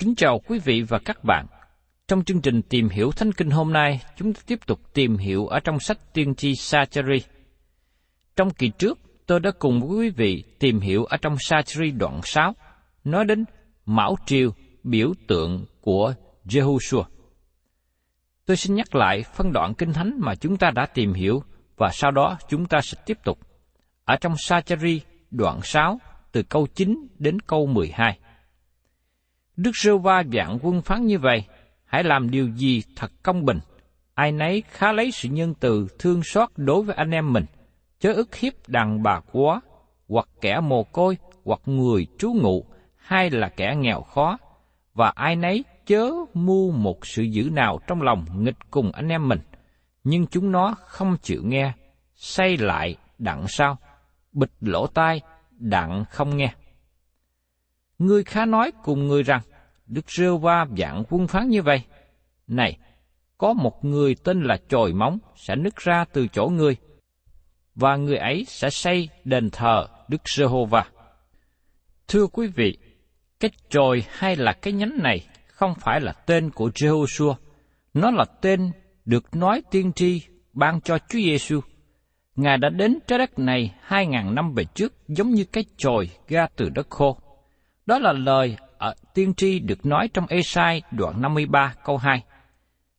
Kính chào quý vị và các bạn. Trong chương trình tìm hiểu Thánh Kinh hôm nay, chúng ta tiếp tục tìm hiểu ở trong sách tiên tri Sachari. Trong kỳ trước, tôi đã cùng với quý vị tìm hiểu ở trong Sachari đoạn 6, nói đến Mão Triều biểu tượng của Jehoshua. Tôi xin nhắc lại phân đoạn kinh thánh mà chúng ta đã tìm hiểu và sau đó chúng ta sẽ tiếp tục. Ở trong Sachari đoạn 6 từ câu 9 đến câu 12. Đức Rêu Va dạng quân phán như vậy, hãy làm điều gì thật công bình. Ai nấy khá lấy sự nhân từ thương xót đối với anh em mình, chớ ức hiếp đàn bà quá, hoặc kẻ mồ côi, hoặc người trú ngụ, hay là kẻ nghèo khó, và ai nấy chớ mưu một sự dữ nào trong lòng nghịch cùng anh em mình, nhưng chúng nó không chịu nghe, say lại đặng sao, bịch lỗ tai, đặng không nghe. Ngươi khá nói cùng người rằng, Đức Rêu Va dạng quân phán như vậy. Này, có một người tên là Chồi Móng sẽ nứt ra từ chỗ ngươi, và người ấy sẽ xây đền thờ Đức Giê-hô-va. Thưa quý vị, cái chồi hay là cái nhánh này không phải là tên của Jehoshua, nó là tên được nói tiên tri ban cho Chúa Giêsu. Ngài đã đến trái đất này hai ngàn năm về trước giống như cái chồi ra từ đất khô. Đó là lời ở tiên tri được nói trong Esai đoạn 53 câu 2.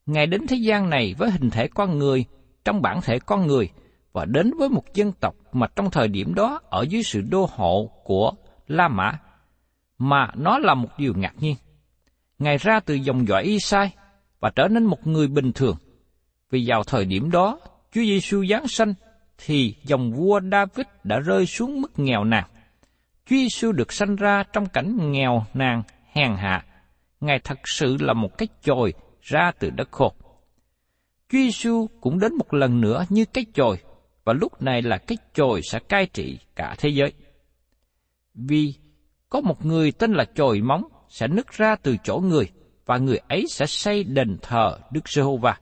Ngài đến thế gian này với hình thể con người, trong bản thể con người, và đến với một dân tộc mà trong thời điểm đó ở dưới sự đô hộ của La Mã, mà nó là một điều ngạc nhiên. Ngài ra từ dòng dõi Isai và trở nên một người bình thường. Vì vào thời điểm đó, Chúa Giêsu giáng sanh thì dòng vua David đã rơi xuống mức nghèo nàn. Chúa Giêsu được sanh ra trong cảnh nghèo nàn, hèn hạ. Ngài thật sự là một cái chồi ra từ đất khô. Chúa Giêsu cũng đến một lần nữa như cái chồi, và lúc này là cái chồi sẽ cai trị cả thế giới. Vì có một người tên là chồi móng sẽ nứt ra từ chỗ người, và người ấy sẽ xây đền thờ Đức Giê-hô-va.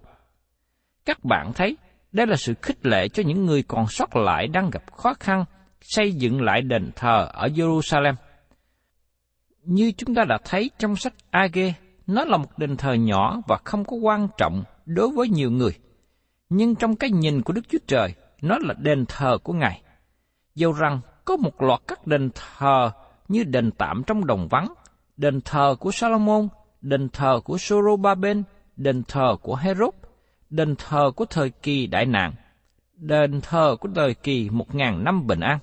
Các bạn thấy, đây là sự khích lệ cho những người còn sót lại đang gặp khó khăn xây dựng lại đền thờ ở Jerusalem. Như chúng ta đã thấy trong sách Age, nó là một đền thờ nhỏ và không có quan trọng đối với nhiều người. Nhưng trong cái nhìn của Đức Chúa Trời, nó là đền thờ của Ngài. Dầu rằng có một loạt các đền thờ như đền tạm trong đồng vắng, đền thờ của Salomon, đền thờ của Sorobaben, đền thờ của Herod, đền thờ của thời kỳ đại nạn, đền thờ của thời kỳ một ngàn năm bình an.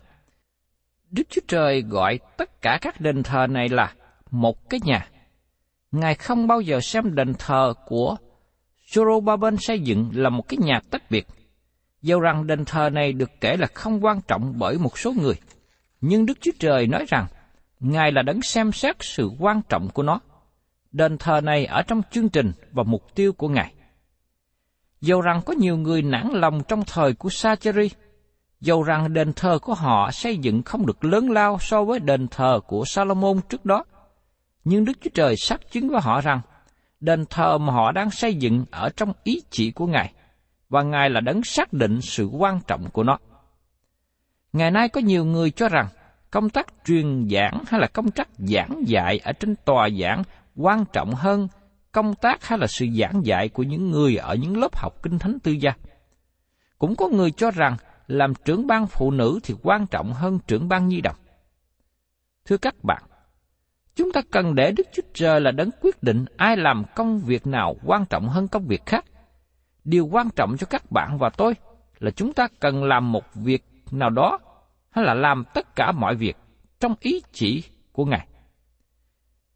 Đức Chúa Trời gọi tất cả các đền thờ này là một cái nhà. Ngài không bao giờ xem đền thờ của Sorobaben xây dựng là một cái nhà tách biệt. Dẫu rằng đền thờ này được kể là không quan trọng bởi một số người, nhưng Đức Chúa Trời nói rằng Ngài là đấng xem xét sự quan trọng của nó. Đền thờ này ở trong chương trình và mục tiêu của Ngài. Dầu rằng có nhiều người nản lòng trong thời của Sacheri, dầu rằng đền thờ của họ xây dựng không được lớn lao so với đền thờ của Salomon trước đó, nhưng Đức Chúa Trời xác chứng với họ rằng đền thờ mà họ đang xây dựng ở trong ý chỉ của Ngài, và Ngài là đấng xác định sự quan trọng của nó. Ngày nay có nhiều người cho rằng công tác truyền giảng hay là công tác giảng dạy ở trên tòa giảng quan trọng hơn công tác hay là sự giảng dạy của những người ở những lớp học kinh thánh tư gia. Cũng có người cho rằng làm trưởng ban phụ nữ thì quan trọng hơn trưởng ban nhi đồng. Thưa các bạn, chúng ta cần để Đức Chúa Trời là đấng quyết định ai làm công việc nào quan trọng hơn công việc khác. Điều quan trọng cho các bạn và tôi là chúng ta cần làm một việc nào đó hay là làm tất cả mọi việc trong ý chỉ của Ngài.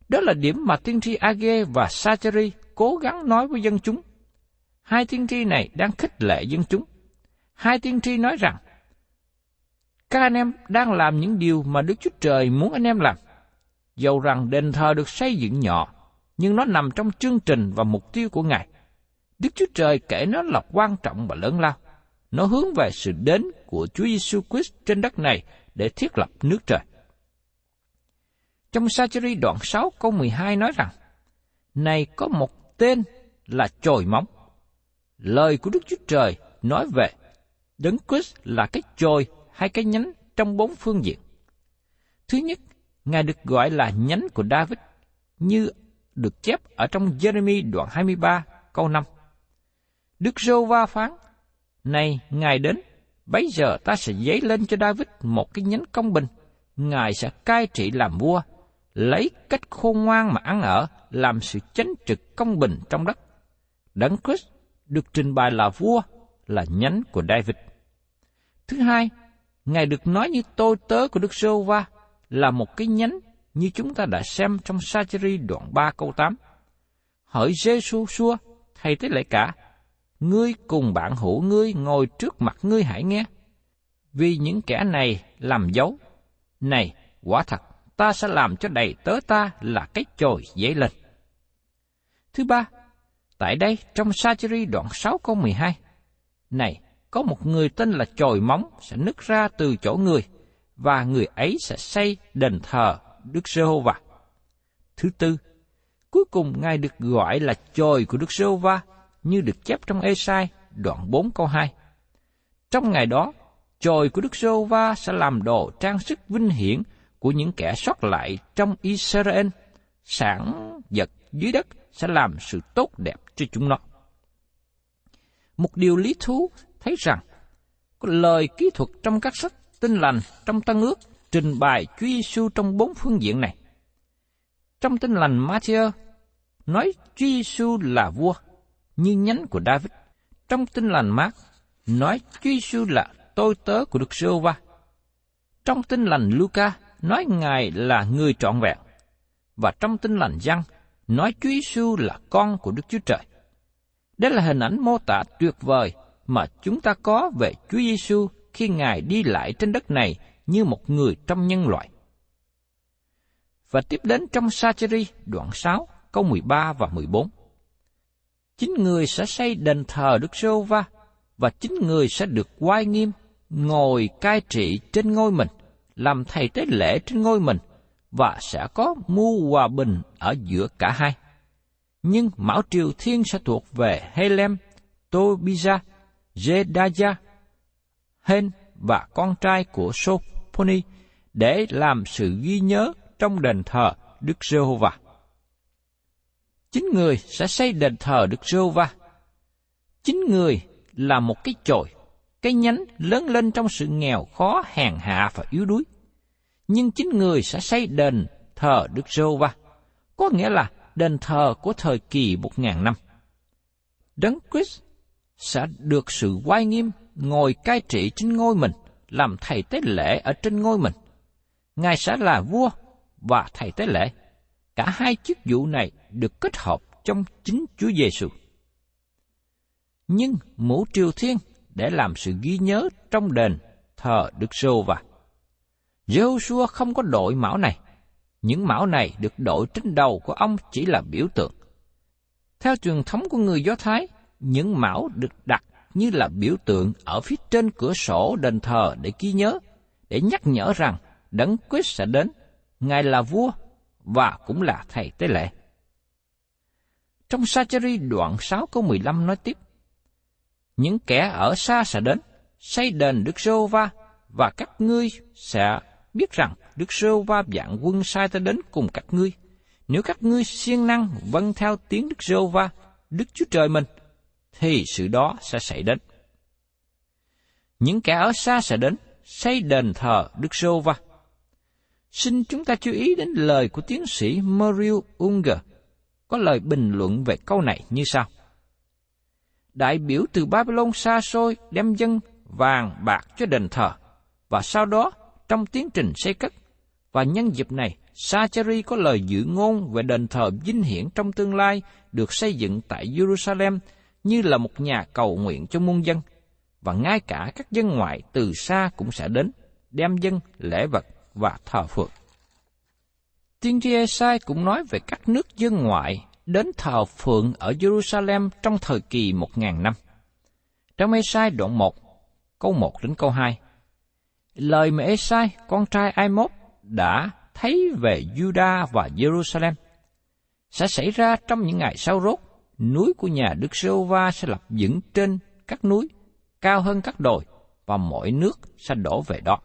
Đó là điểm mà tiên tri Age và Sacheri cố gắng nói với dân chúng. Hai tiên tri này đang khích lệ dân chúng. Hai tiên tri nói rằng, các anh em đang làm những điều mà Đức Chúa Trời muốn anh em làm. Dầu rằng đền thờ được xây dựng nhỏ, nhưng nó nằm trong chương trình và mục tiêu của Ngài. Đức Chúa Trời kể nó là quan trọng và lớn lao. Nó hướng về sự đến của Chúa Giêsu Christ trên đất này để thiết lập nước trời. Trong Sacheri đoạn 6 câu 12 nói rằng, Này có một tên là trồi móng. Lời của Đức Chúa Trời nói về Đấng Christ là cái chồi hay cái nhánh trong bốn phương diện. Thứ nhất, Ngài được gọi là nhánh của David, như được chép ở trong Jeremy đoạn 23 câu 5. Đức Rô Va phán, Này, Ngài đến, bấy giờ ta sẽ dấy lên cho David một cái nhánh công bình. Ngài sẽ cai trị làm vua, lấy cách khôn ngoan mà ăn ở, làm sự chánh trực công bình trong đất. Đấng Christ được trình bày là vua, là nhánh của David. Thứ hai, Ngài được nói như tôi tớ của Đức Sô Va là một cái nhánh như chúng ta đã xem trong Sacheri đoạn 3 câu 8. Hỡi giê xua, thầy tế lễ cả, ngươi cùng bạn hữu ngươi ngồi trước mặt ngươi hãy nghe. Vì những kẻ này làm dấu, này, quả thật, ta sẽ làm cho đầy tớ ta là cái chồi dễ lên. Thứ ba, tại đây trong Sacheri đoạn 6 câu 12, này, có một người tên là chồi móng sẽ nứt ra từ chỗ người, và người ấy sẽ xây đền thờ Đức Giê-hô-va. Thứ tư, cuối cùng Ngài được gọi là chồi của Đức Giê-hô-va, như được chép trong Ê-sai đoạn 4 câu 2. Trong ngày đó, chồi của Đức Giê-hô-va sẽ làm đồ trang sức vinh hiển của những kẻ sót lại trong Israel, sản vật dưới đất sẽ làm sự tốt đẹp cho chúng nó. Một điều lý thú thấy rằng có lời kỹ thuật trong các sách tinh lành, trong Tân ước, trình bày Chúa Giêsu trong bốn phương diện này. Trong tinh lành, Matthew nói Chúa Giêsu là vua, như nhánh của David. Trong tinh lành, Mark nói Chúa Giêsu là tôi tớ của Đức giê va Trong tinh lành, Luca nói Ngài là người trọn vẹn. Và trong tinh lành, Giăng nói Chúa Giêsu là con của Đức Chúa Trời. Đây là hình ảnh mô tả tuyệt vời mà chúng ta có về Chúa Giêsu khi Ngài đi lại trên đất này như một người trong nhân loại. Và tiếp đến trong Sacheri đoạn 6 câu 13 và 14. Chính người sẽ xây đền thờ Đức giê va và chính người sẽ được quay nghiêm ngồi cai trị trên ngôi mình, làm thầy tế lễ trên ngôi mình và sẽ có mưu hòa bình ở giữa cả hai. Nhưng Mão Triều Thiên sẽ thuộc về Helem, Tobiza Jedaya, Hen và con trai của Sophoni để làm sự ghi nhớ trong đền thờ Đức Giê-hô-va. Chính người sẽ xây đền thờ Đức Giê-hô-va. Chính người là một cái chồi, cái nhánh lớn lên trong sự nghèo khó, hèn hạ và yếu đuối. Nhưng chính người sẽ xây đền thờ Đức Giê-hô-va. Có nghĩa là đền thờ của thời kỳ một ngàn năm. Đấng Christ sẽ được sự oai nghiêm ngồi cai trị trên ngôi mình, làm thầy tế lễ ở trên ngôi mình. Ngài sẽ là vua và thầy tế lễ. Cả hai chức vụ này được kết hợp trong chính Chúa Giêsu. Nhưng mũ triều thiên để làm sự ghi nhớ trong đền thờ Đức Sô và Joshua không có đội mão này. Những mão này được đội trên đầu của ông chỉ là biểu tượng. Theo truyền thống của người Do Thái, những mão được đặt như là biểu tượng ở phía trên cửa sổ đền thờ để ghi nhớ, để nhắc nhở rằng Đấng Christ sẽ đến, Ngài là vua và cũng là thầy tế lễ. Trong Sacheri đoạn 6 câu 15 nói tiếp, Những kẻ ở xa sẽ đến, xây đền Đức Sô Va, và các ngươi sẽ biết rằng Đức Sô Va dạng quân sai ta đến cùng các ngươi. Nếu các ngươi siêng năng vâng theo tiếng Đức Sô Va, Đức Chúa Trời mình, thì sự đó sẽ xảy đến. Những kẻ ở xa sẽ đến, xây đền thờ Đức Sô Va. Xin chúng ta chú ý đến lời của tiến sĩ Muriel Unger, có lời bình luận về câu này như sau. Đại biểu từ Babylon xa xôi đem dân vàng bạc cho đền thờ, và sau đó trong tiến trình xây cất, và nhân dịp này, Sacheri có lời dự ngôn về đền thờ vinh hiển trong tương lai được xây dựng tại Jerusalem như là một nhà cầu nguyện cho muôn dân, và ngay cả các dân ngoại từ xa cũng sẽ đến, đem dân lễ vật và thờ phượng. Tiên tri Esai cũng nói về các nước dân ngoại đến thờ phượng ở Jerusalem trong thời kỳ một ngàn năm. Trong Esai đoạn 1, câu 1 đến câu 2, lời mà Esai, con trai Ai-mốt, đã thấy về Juda và Jerusalem sẽ xảy ra trong những ngày sau rốt núi của nhà Đức giê va sẽ lập dựng trên các núi, cao hơn các đồi, và mọi nước sẽ đổ về đó.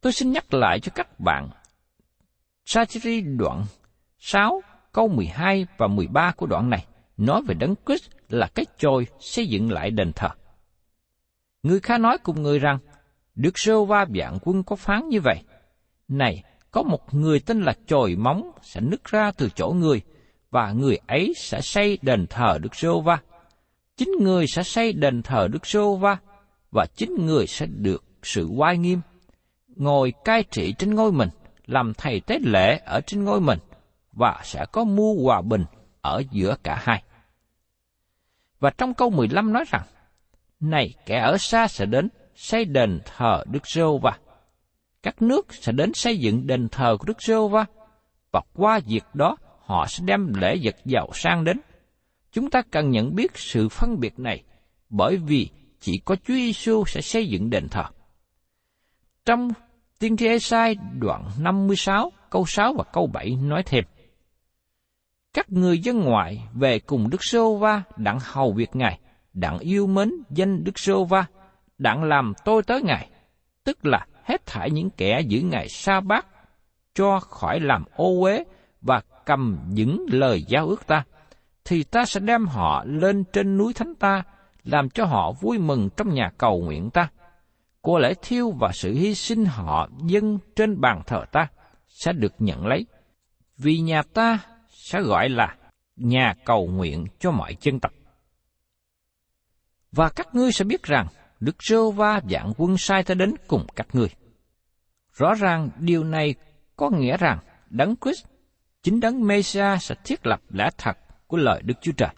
Tôi xin nhắc lại cho các bạn Sacheri đoạn 6, câu 12 và 13 của đoạn này nói về Đấng Christ là cái chồi xây dựng lại đền thờ. Người Kha nói cùng người rằng, Đức Sơ Va Vạn quân có phán như vậy. Này, có một người tên là chồi móng sẽ nứt ra từ chỗ người, và người ấy sẽ xây đền thờ Đức Sô Va. Chính người sẽ xây đền thờ Đức Sô Va, và chính người sẽ được sự oai nghiêm, ngồi cai trị trên ngôi mình, làm thầy tế lễ ở trên ngôi mình, và sẽ có mua hòa bình ở giữa cả hai. Và trong câu 15 nói rằng, Này kẻ ở xa sẽ đến xây đền thờ Đức Sô Va. Các nước sẽ đến xây dựng đền thờ của Đức Sô Va, và qua việc đó họ sẽ đem lễ vật giàu sang đến. Chúng ta cần nhận biết sự phân biệt này, bởi vì chỉ có Chúa Giêsu sẽ xây dựng đền thờ. Trong tiên tri Esai đoạn 56, câu 6 và câu 7 nói thêm. Các người dân ngoại về cùng Đức Sô Va đặng hầu việc Ngài, đặng yêu mến danh Đức Sô Va, đặng làm tôi tới Ngài, tức là hết thải những kẻ giữ Ngài sa bát cho khỏi làm ô uế và cầm những lời giao ước ta, thì ta sẽ đem họ lên trên núi thánh ta, làm cho họ vui mừng trong nhà cầu nguyện ta. Của lễ thiêu và sự hy sinh họ dâng trên bàn thờ ta sẽ được nhận lấy, vì nhà ta sẽ gọi là nhà cầu nguyện cho mọi dân tộc. Và các ngươi sẽ biết rằng Đức Rô Va dạng quân sai ta đến cùng các ngươi. Rõ ràng điều này có nghĩa rằng Đấng Christ chính đấng Mêsia sẽ thiết lập lẽ thật của lời Đức Chúa Trời.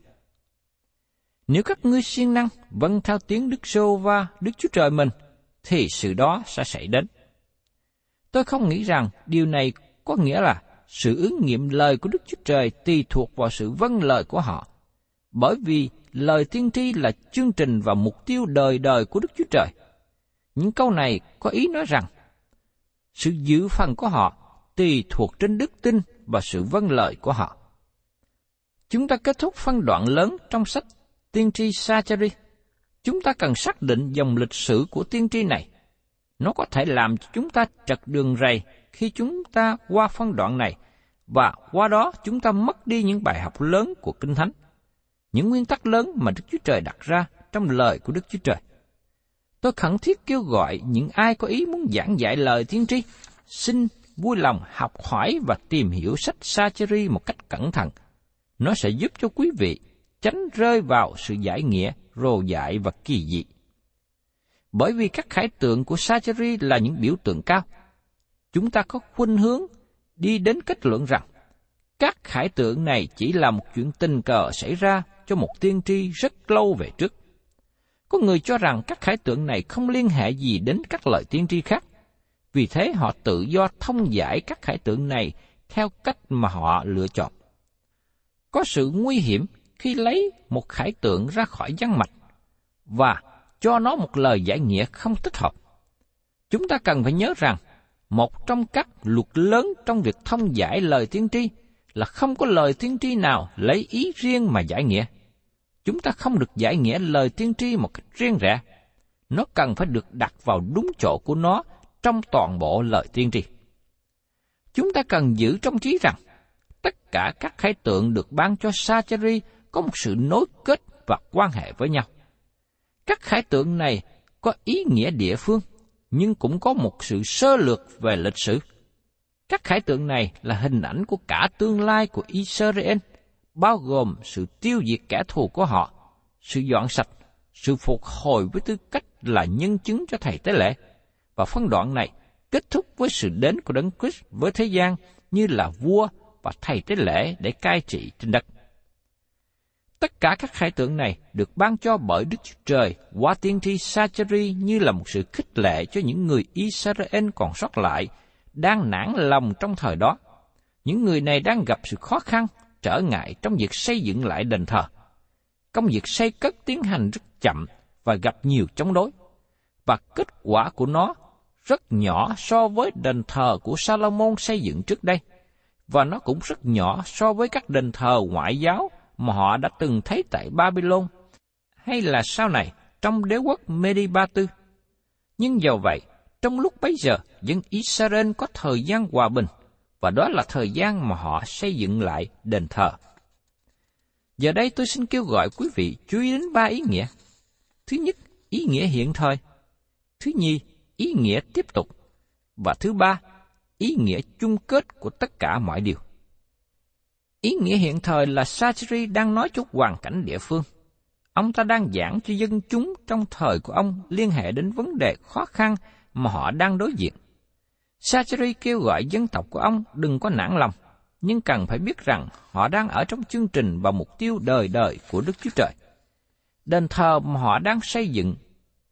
Nếu các ngươi siêng năng vâng theo tiếng Đức Sô và Đức Chúa Trời mình, thì sự đó sẽ xảy đến. Tôi không nghĩ rằng điều này có nghĩa là sự ứng nghiệm lời của Đức Chúa Trời tùy thuộc vào sự vâng lời của họ, bởi vì lời tiên tri là chương trình và mục tiêu đời đời của Đức Chúa Trời. Những câu này có ý nói rằng sự giữ phần của họ tùy thuộc trên đức tin và sự vâng lời của họ. Chúng ta kết thúc phân đoạn lớn trong sách Tiên tri Sacheri. Chúng ta cần xác định dòng lịch sử của tiên tri này. Nó có thể làm cho chúng ta trật đường rầy khi chúng ta qua phân đoạn này, và qua đó chúng ta mất đi những bài học lớn của Kinh Thánh, những nguyên tắc lớn mà Đức Chúa Trời đặt ra trong lời của Đức Chúa Trời. Tôi khẩn thiết kêu gọi những ai có ý muốn giảng dạy lời tiên tri, xin vui lòng học hỏi và tìm hiểu sách Sacheri một cách cẩn thận. Nó sẽ giúp cho quý vị tránh rơi vào sự giải nghĩa, rồ dại và kỳ dị. Bởi vì các khải tượng của Sacheri là những biểu tượng cao, chúng ta có khuynh hướng đi đến kết luận rằng các khải tượng này chỉ là một chuyện tình cờ xảy ra cho một tiên tri rất lâu về trước. Có người cho rằng các khải tượng này không liên hệ gì đến các lời tiên tri khác. Vì thế họ tự do thông giải các khải tượng này theo cách mà họ lựa chọn. Có sự nguy hiểm khi lấy một khải tượng ra khỏi văn mạch và cho nó một lời giải nghĩa không thích hợp. Chúng ta cần phải nhớ rằng, một trong các luật lớn trong việc thông giải lời tiên tri là không có lời tiên tri nào lấy ý riêng mà giải nghĩa. Chúng ta không được giải nghĩa lời tiên tri một cách riêng rẽ. Nó cần phải được đặt vào đúng chỗ của nó trong toàn bộ lời tiên tri. Chúng ta cần giữ trong trí rằng, tất cả các khái tượng được ban cho Sacheri có một sự nối kết và quan hệ với nhau. Các khái tượng này có ý nghĩa địa phương, nhưng cũng có một sự sơ lược về lịch sử. Các khải tượng này là hình ảnh của cả tương lai của Israel, bao gồm sự tiêu diệt kẻ thù của họ, sự dọn sạch, sự phục hồi với tư cách là nhân chứng cho thầy tế lễ. Và phân đoạn này kết thúc với sự đến của Đấng Christ với thế gian như là vua và thầy tế lễ để cai trị trên đất. Tất cả các khải tượng này được ban cho bởi Đức Chúa Trời qua tiên tri Sacheri như là một sự khích lệ cho những người Israel còn sót lại, đang nản lòng trong thời đó. Những người này đang gặp sự khó khăn, trở ngại trong việc xây dựng lại đền thờ. Công việc xây cất tiến hành rất chậm và gặp nhiều chống đối. Và kết quả của nó rất nhỏ so với đền thờ của Salomon xây dựng trước đây. Và nó cũng rất nhỏ so với các đền thờ ngoại giáo mà họ đã từng thấy tại Babylon, hay là sau này trong đế quốc Medibatu. Nhưng dầu vậy, trong lúc bấy giờ, dân Israel có thời gian hòa bình, và đó là thời gian mà họ xây dựng lại đền thờ. Giờ đây tôi xin kêu gọi quý vị chú ý đến ba ý nghĩa. Thứ nhất, ý nghĩa hiện thời. Thứ nhì, ý nghĩa tiếp tục. Và thứ ba, ý nghĩa chung kết của tất cả mọi điều. Ý nghĩa hiện thời là Sacheri đang nói chút hoàn cảnh địa phương. Ông ta đang giảng cho dân chúng trong thời của ông liên hệ đến vấn đề khó khăn mà họ đang đối diện. Sacheri kêu gọi dân tộc của ông đừng có nản lòng, nhưng cần phải biết rằng họ đang ở trong chương trình và mục tiêu đời đời của Đức Chúa Trời. Đền thờ mà họ đang xây dựng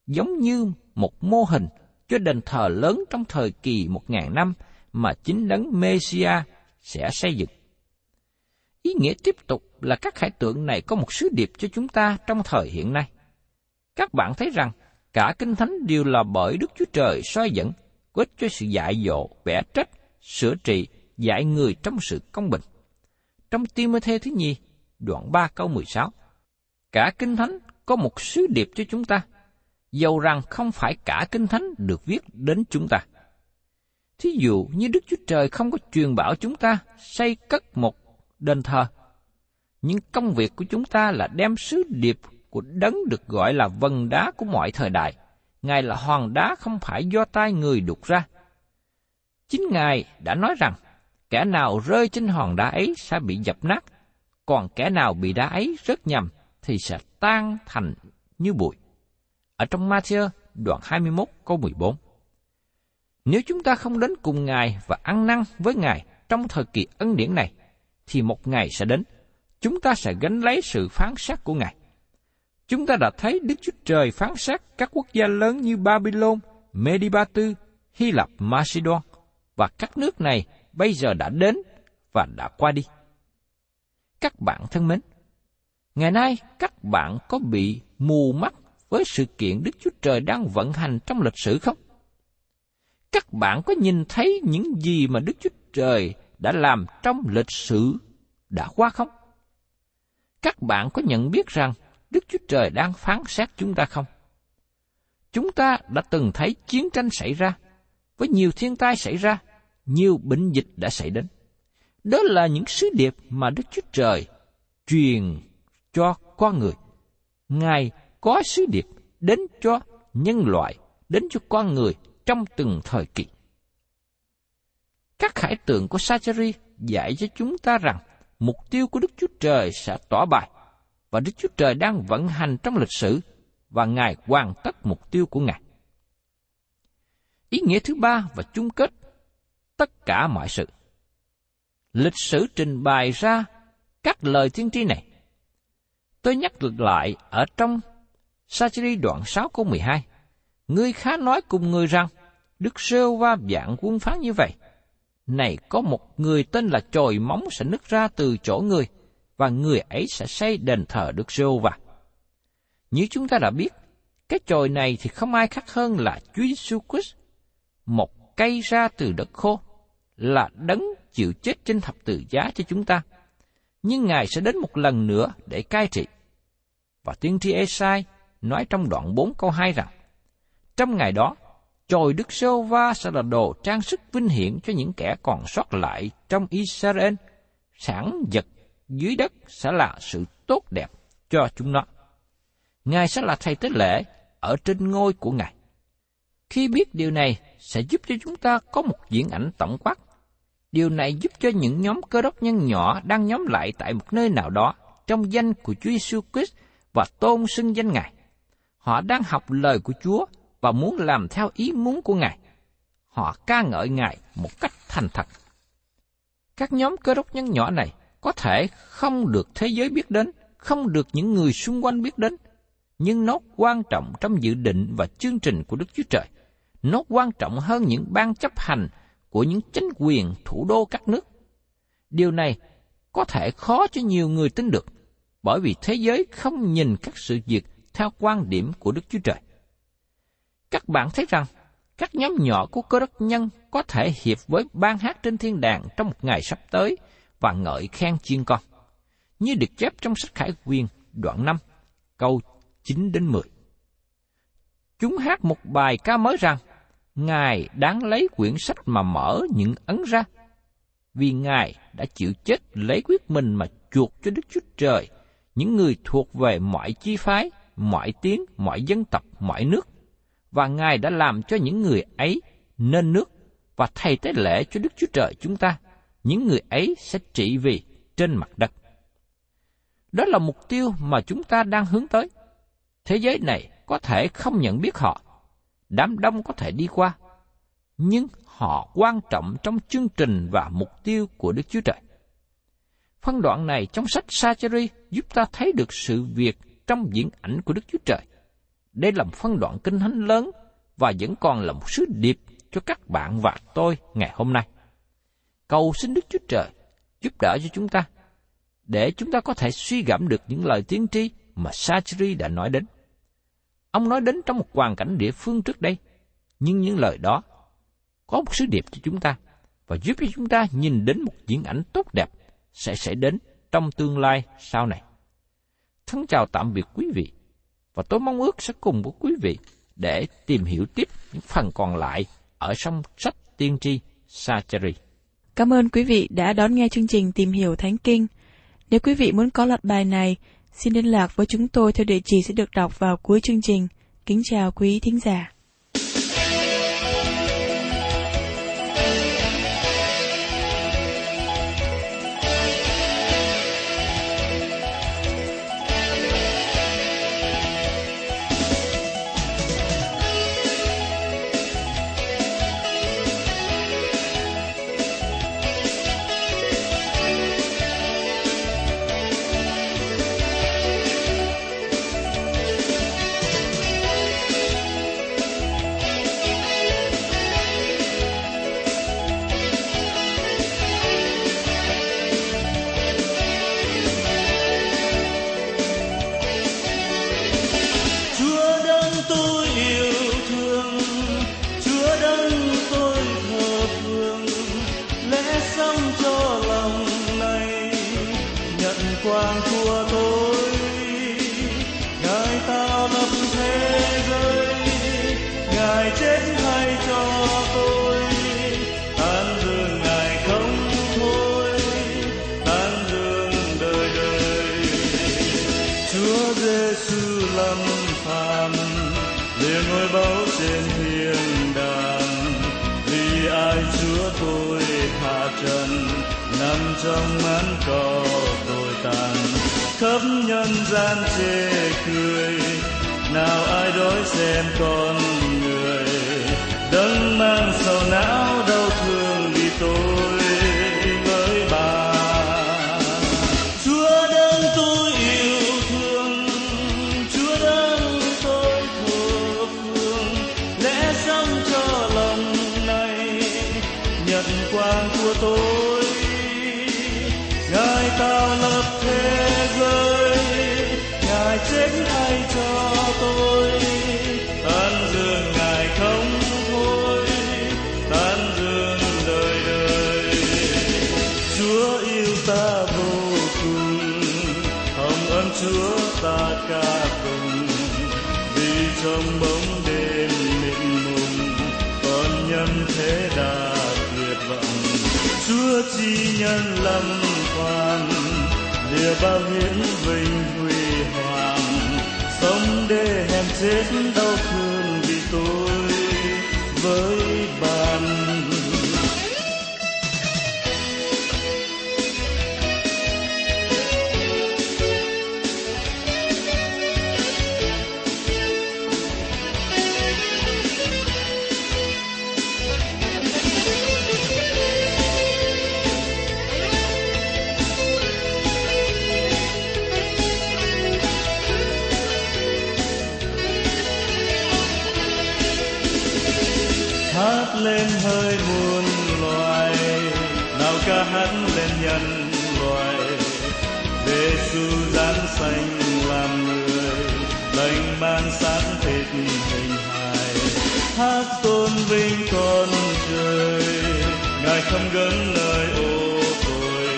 giống như một mô hình cho đền thờ lớn trong thời kỳ một ngàn năm mà chính đấng Messia sẽ xây dựng. Ý nghĩa tiếp tục là các khải tượng này có một sứ điệp cho chúng ta trong thời hiện nay. Các bạn thấy rằng cả Kinh Thánh đều là bởi Đức Chúa Trời soi dẫn, có ích cho sự dạy dỗ, vẽ trách, sửa trị, dạy người trong sự công bình. Trong Timothy thứ nhì, đoạn 3 câu 16, cả Kinh Thánh có một sứ điệp cho chúng ta, dầu rằng không phải cả Kinh Thánh được viết đến chúng ta. Thí dụ như Đức Chúa Trời không có truyền bảo chúng ta xây cất một đền thờ. Nhưng công việc của chúng ta là đem sứ điệp của đấng được gọi là vân đá của mọi thời đại. Ngài là hòn đá không phải do tay người đục ra. Chính Ngài đã nói rằng, kẻ nào rơi trên hòn đá ấy sẽ bị dập nát, còn kẻ nào bị đá ấy rớt nhầm thì sẽ tan thành như bụi. Ở trong Matthew đoạn 21 câu 14. Nếu chúng ta không đến cùng Ngài và ăn năn với Ngài trong thời kỳ ân điển này, thì một ngày sẽ đến, chúng ta sẽ gánh lấy sự phán xét của Ngài. Chúng ta đã thấy Đức Chúa Trời phán xét các quốc gia lớn như Babylon, Medibatu, Hy Lạp, Macedon, và các nước này bây giờ đã đến và đã qua đi. Các bạn thân mến, ngày nay các bạn có bị mù mắt với sự kiện Đức Chúa Trời đang vận hành trong lịch sử không? Các bạn có nhìn thấy những gì mà Đức Chúa Trời đã làm trong lịch sử đã qua không? Các bạn có nhận biết rằng Đức Chúa Trời đang phán xét chúng ta không? Chúng ta đã từng thấy chiến tranh xảy ra, với nhiều thiên tai xảy ra, nhiều bệnh dịch đã xảy đến. Đó là những sứ điệp mà Đức Chúa Trời truyền cho con người. Ngài có sứ điệp đến cho nhân loại, đến cho con người trong từng thời kỳ. Các khải tượng của Sacheri dạy cho chúng ta rằng mục tiêu của Đức Chúa Trời sẽ tỏa bài và Đức Chúa Trời đang vận hành trong lịch sử và Ngài hoàn tất mục tiêu của Ngài. Ý nghĩa thứ ba và chung kết tất cả mọi sự. Lịch sử trình bày ra các lời tiên tri này. Tôi nhắc lại ở trong Sacheri đoạn 6 câu 12. Ngươi khá nói cùng người rằng, Đức Sêu va dạng quân phán như vậy. Này có một người tên là trồi móng sẽ nứt ra từ chỗ người, và người ấy sẽ xây đền thờ Đức Sêu va. Như chúng ta đã biết, cái chồi này thì không ai khác hơn là Chúa Giêsu Christ, một cây ra từ đất khô, là đấng chịu chết trên thập tự giá cho chúng ta. Nhưng Ngài sẽ đến một lần nữa để cai trị. Và tiên tri Esai nói trong đoạn 4 câu 2 rằng, trong ngày đó, chồi Đức Sô Va sẽ là đồ trang sức vinh hiển cho những kẻ còn sót lại trong Israel. Sản vật dưới đất sẽ là sự tốt đẹp cho chúng nó. Ngài sẽ là thầy tế lễ ở trên ngôi của Ngài. Khi biết điều này sẽ giúp cho chúng ta có một diễn ảnh tổng quát. Điều này giúp cho những nhóm cơ đốc nhân nhỏ đang nhóm lại tại một nơi nào đó trong danh của Chúa Giêsu Christ và tôn xưng danh Ngài. Họ đang học lời của Chúa và muốn làm theo ý muốn của Ngài. Họ ca ngợi Ngài một cách thành thật. Các nhóm cơ đốc nhân nhỏ này có thể không được thế giới biết đến, không được những người xung quanh biết đến, nhưng nó quan trọng trong dự định và chương trình của Đức Chúa Trời. Nó quan trọng hơn những ban chấp hành của những chính quyền thủ đô các nước. Điều này có thể khó cho nhiều người tin được, bởi vì thế giới không nhìn các sự việc theo quan điểm của Đức Chúa Trời. Các bạn thấy rằng, các nhóm nhỏ của cơ đốc nhân có thể hiệp với ban hát trên thiên đàng trong một ngày sắp tới và ngợi khen chiên con. Như được chép trong sách Khải Quyền đoạn 5, câu 9 đến 10. Chúng hát một bài ca mới rằng, Ngài đáng lấy quyển sách mà mở những ấn ra, vì Ngài đã chịu chết lấy quyết mình mà chuộc cho Đức Chúa Trời, những người thuộc về mọi chi phái, mọi tiếng, mọi dân tộc, mọi nước. Và Ngài đã làm cho những người ấy nên nước và thầy tế lễ cho Đức Chúa Trời chúng ta. Những người ấy sẽ trị vì trên mặt đất. Đó là mục tiêu mà chúng ta đang hướng tới. Thế giới này có thể không nhận biết họ, đám đông có thể đi qua, nhưng họ quan trọng trong chương trình và mục tiêu của Đức Chúa Trời. Phân đoạn này trong sách Sacheri giúp ta thấy được sự việc trong diễn ảnh của Đức Chúa Trời. Đây là một phân đoạn kinh thánh lớn và vẫn còn là một sứ điệp cho các bạn và tôi ngày hôm nay. Cầu xin Đức Chúa Trời giúp đỡ cho chúng ta, để chúng ta có thể suy gẫm được những lời tiên tri mà Sacheri đã nói đến. Ông nói đến trong một hoàn cảnh địa phương trước đây, nhưng những lời đó có một sứ điệp cho chúng ta và giúp cho chúng ta nhìn đến một diễn ảnh tốt đẹp sẽ xảy đến trong tương lai sau này. Thân chào tạm biệt quý vị và tôi mong ước sẽ cùng với quý vị để tìm hiểu tiếp những phần còn lại ở trong sách tiên tri Sacheri. Cảm ơn quý vị đã đón nghe chương trình Tìm hiểu Thánh Kinh. Nếu quý vị muốn có loạt bài này, xin liên lạc với chúng tôi theo địa chỉ sẽ được đọc vào cuối chương trình. Kính chào quý thính giả. Lại ai chúa, tôi hạ trần nằm trong màn cỏ tôi tàn. Khắp nhân gian chê cười, nào ai đối xem con người. Đấng mang sầu não trong bóng đêm mịt mùng con nhân thế đã tuyệt vọng. Chúa chi nhân lâm quan lìa bao hiến vinh huy hoàng. Sống để hèn chết đau thương vì tôi, với lên hơi muôn loài, nào ca hát lên nhân loại. Giêsu giáng sanh làm người, lành ban sáng thịt hình hài. Hát tôn vinh con trời, ngài không gấn lời ô tôi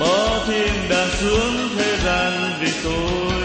bỏ thiên đàng xuống thế gian vì tôi.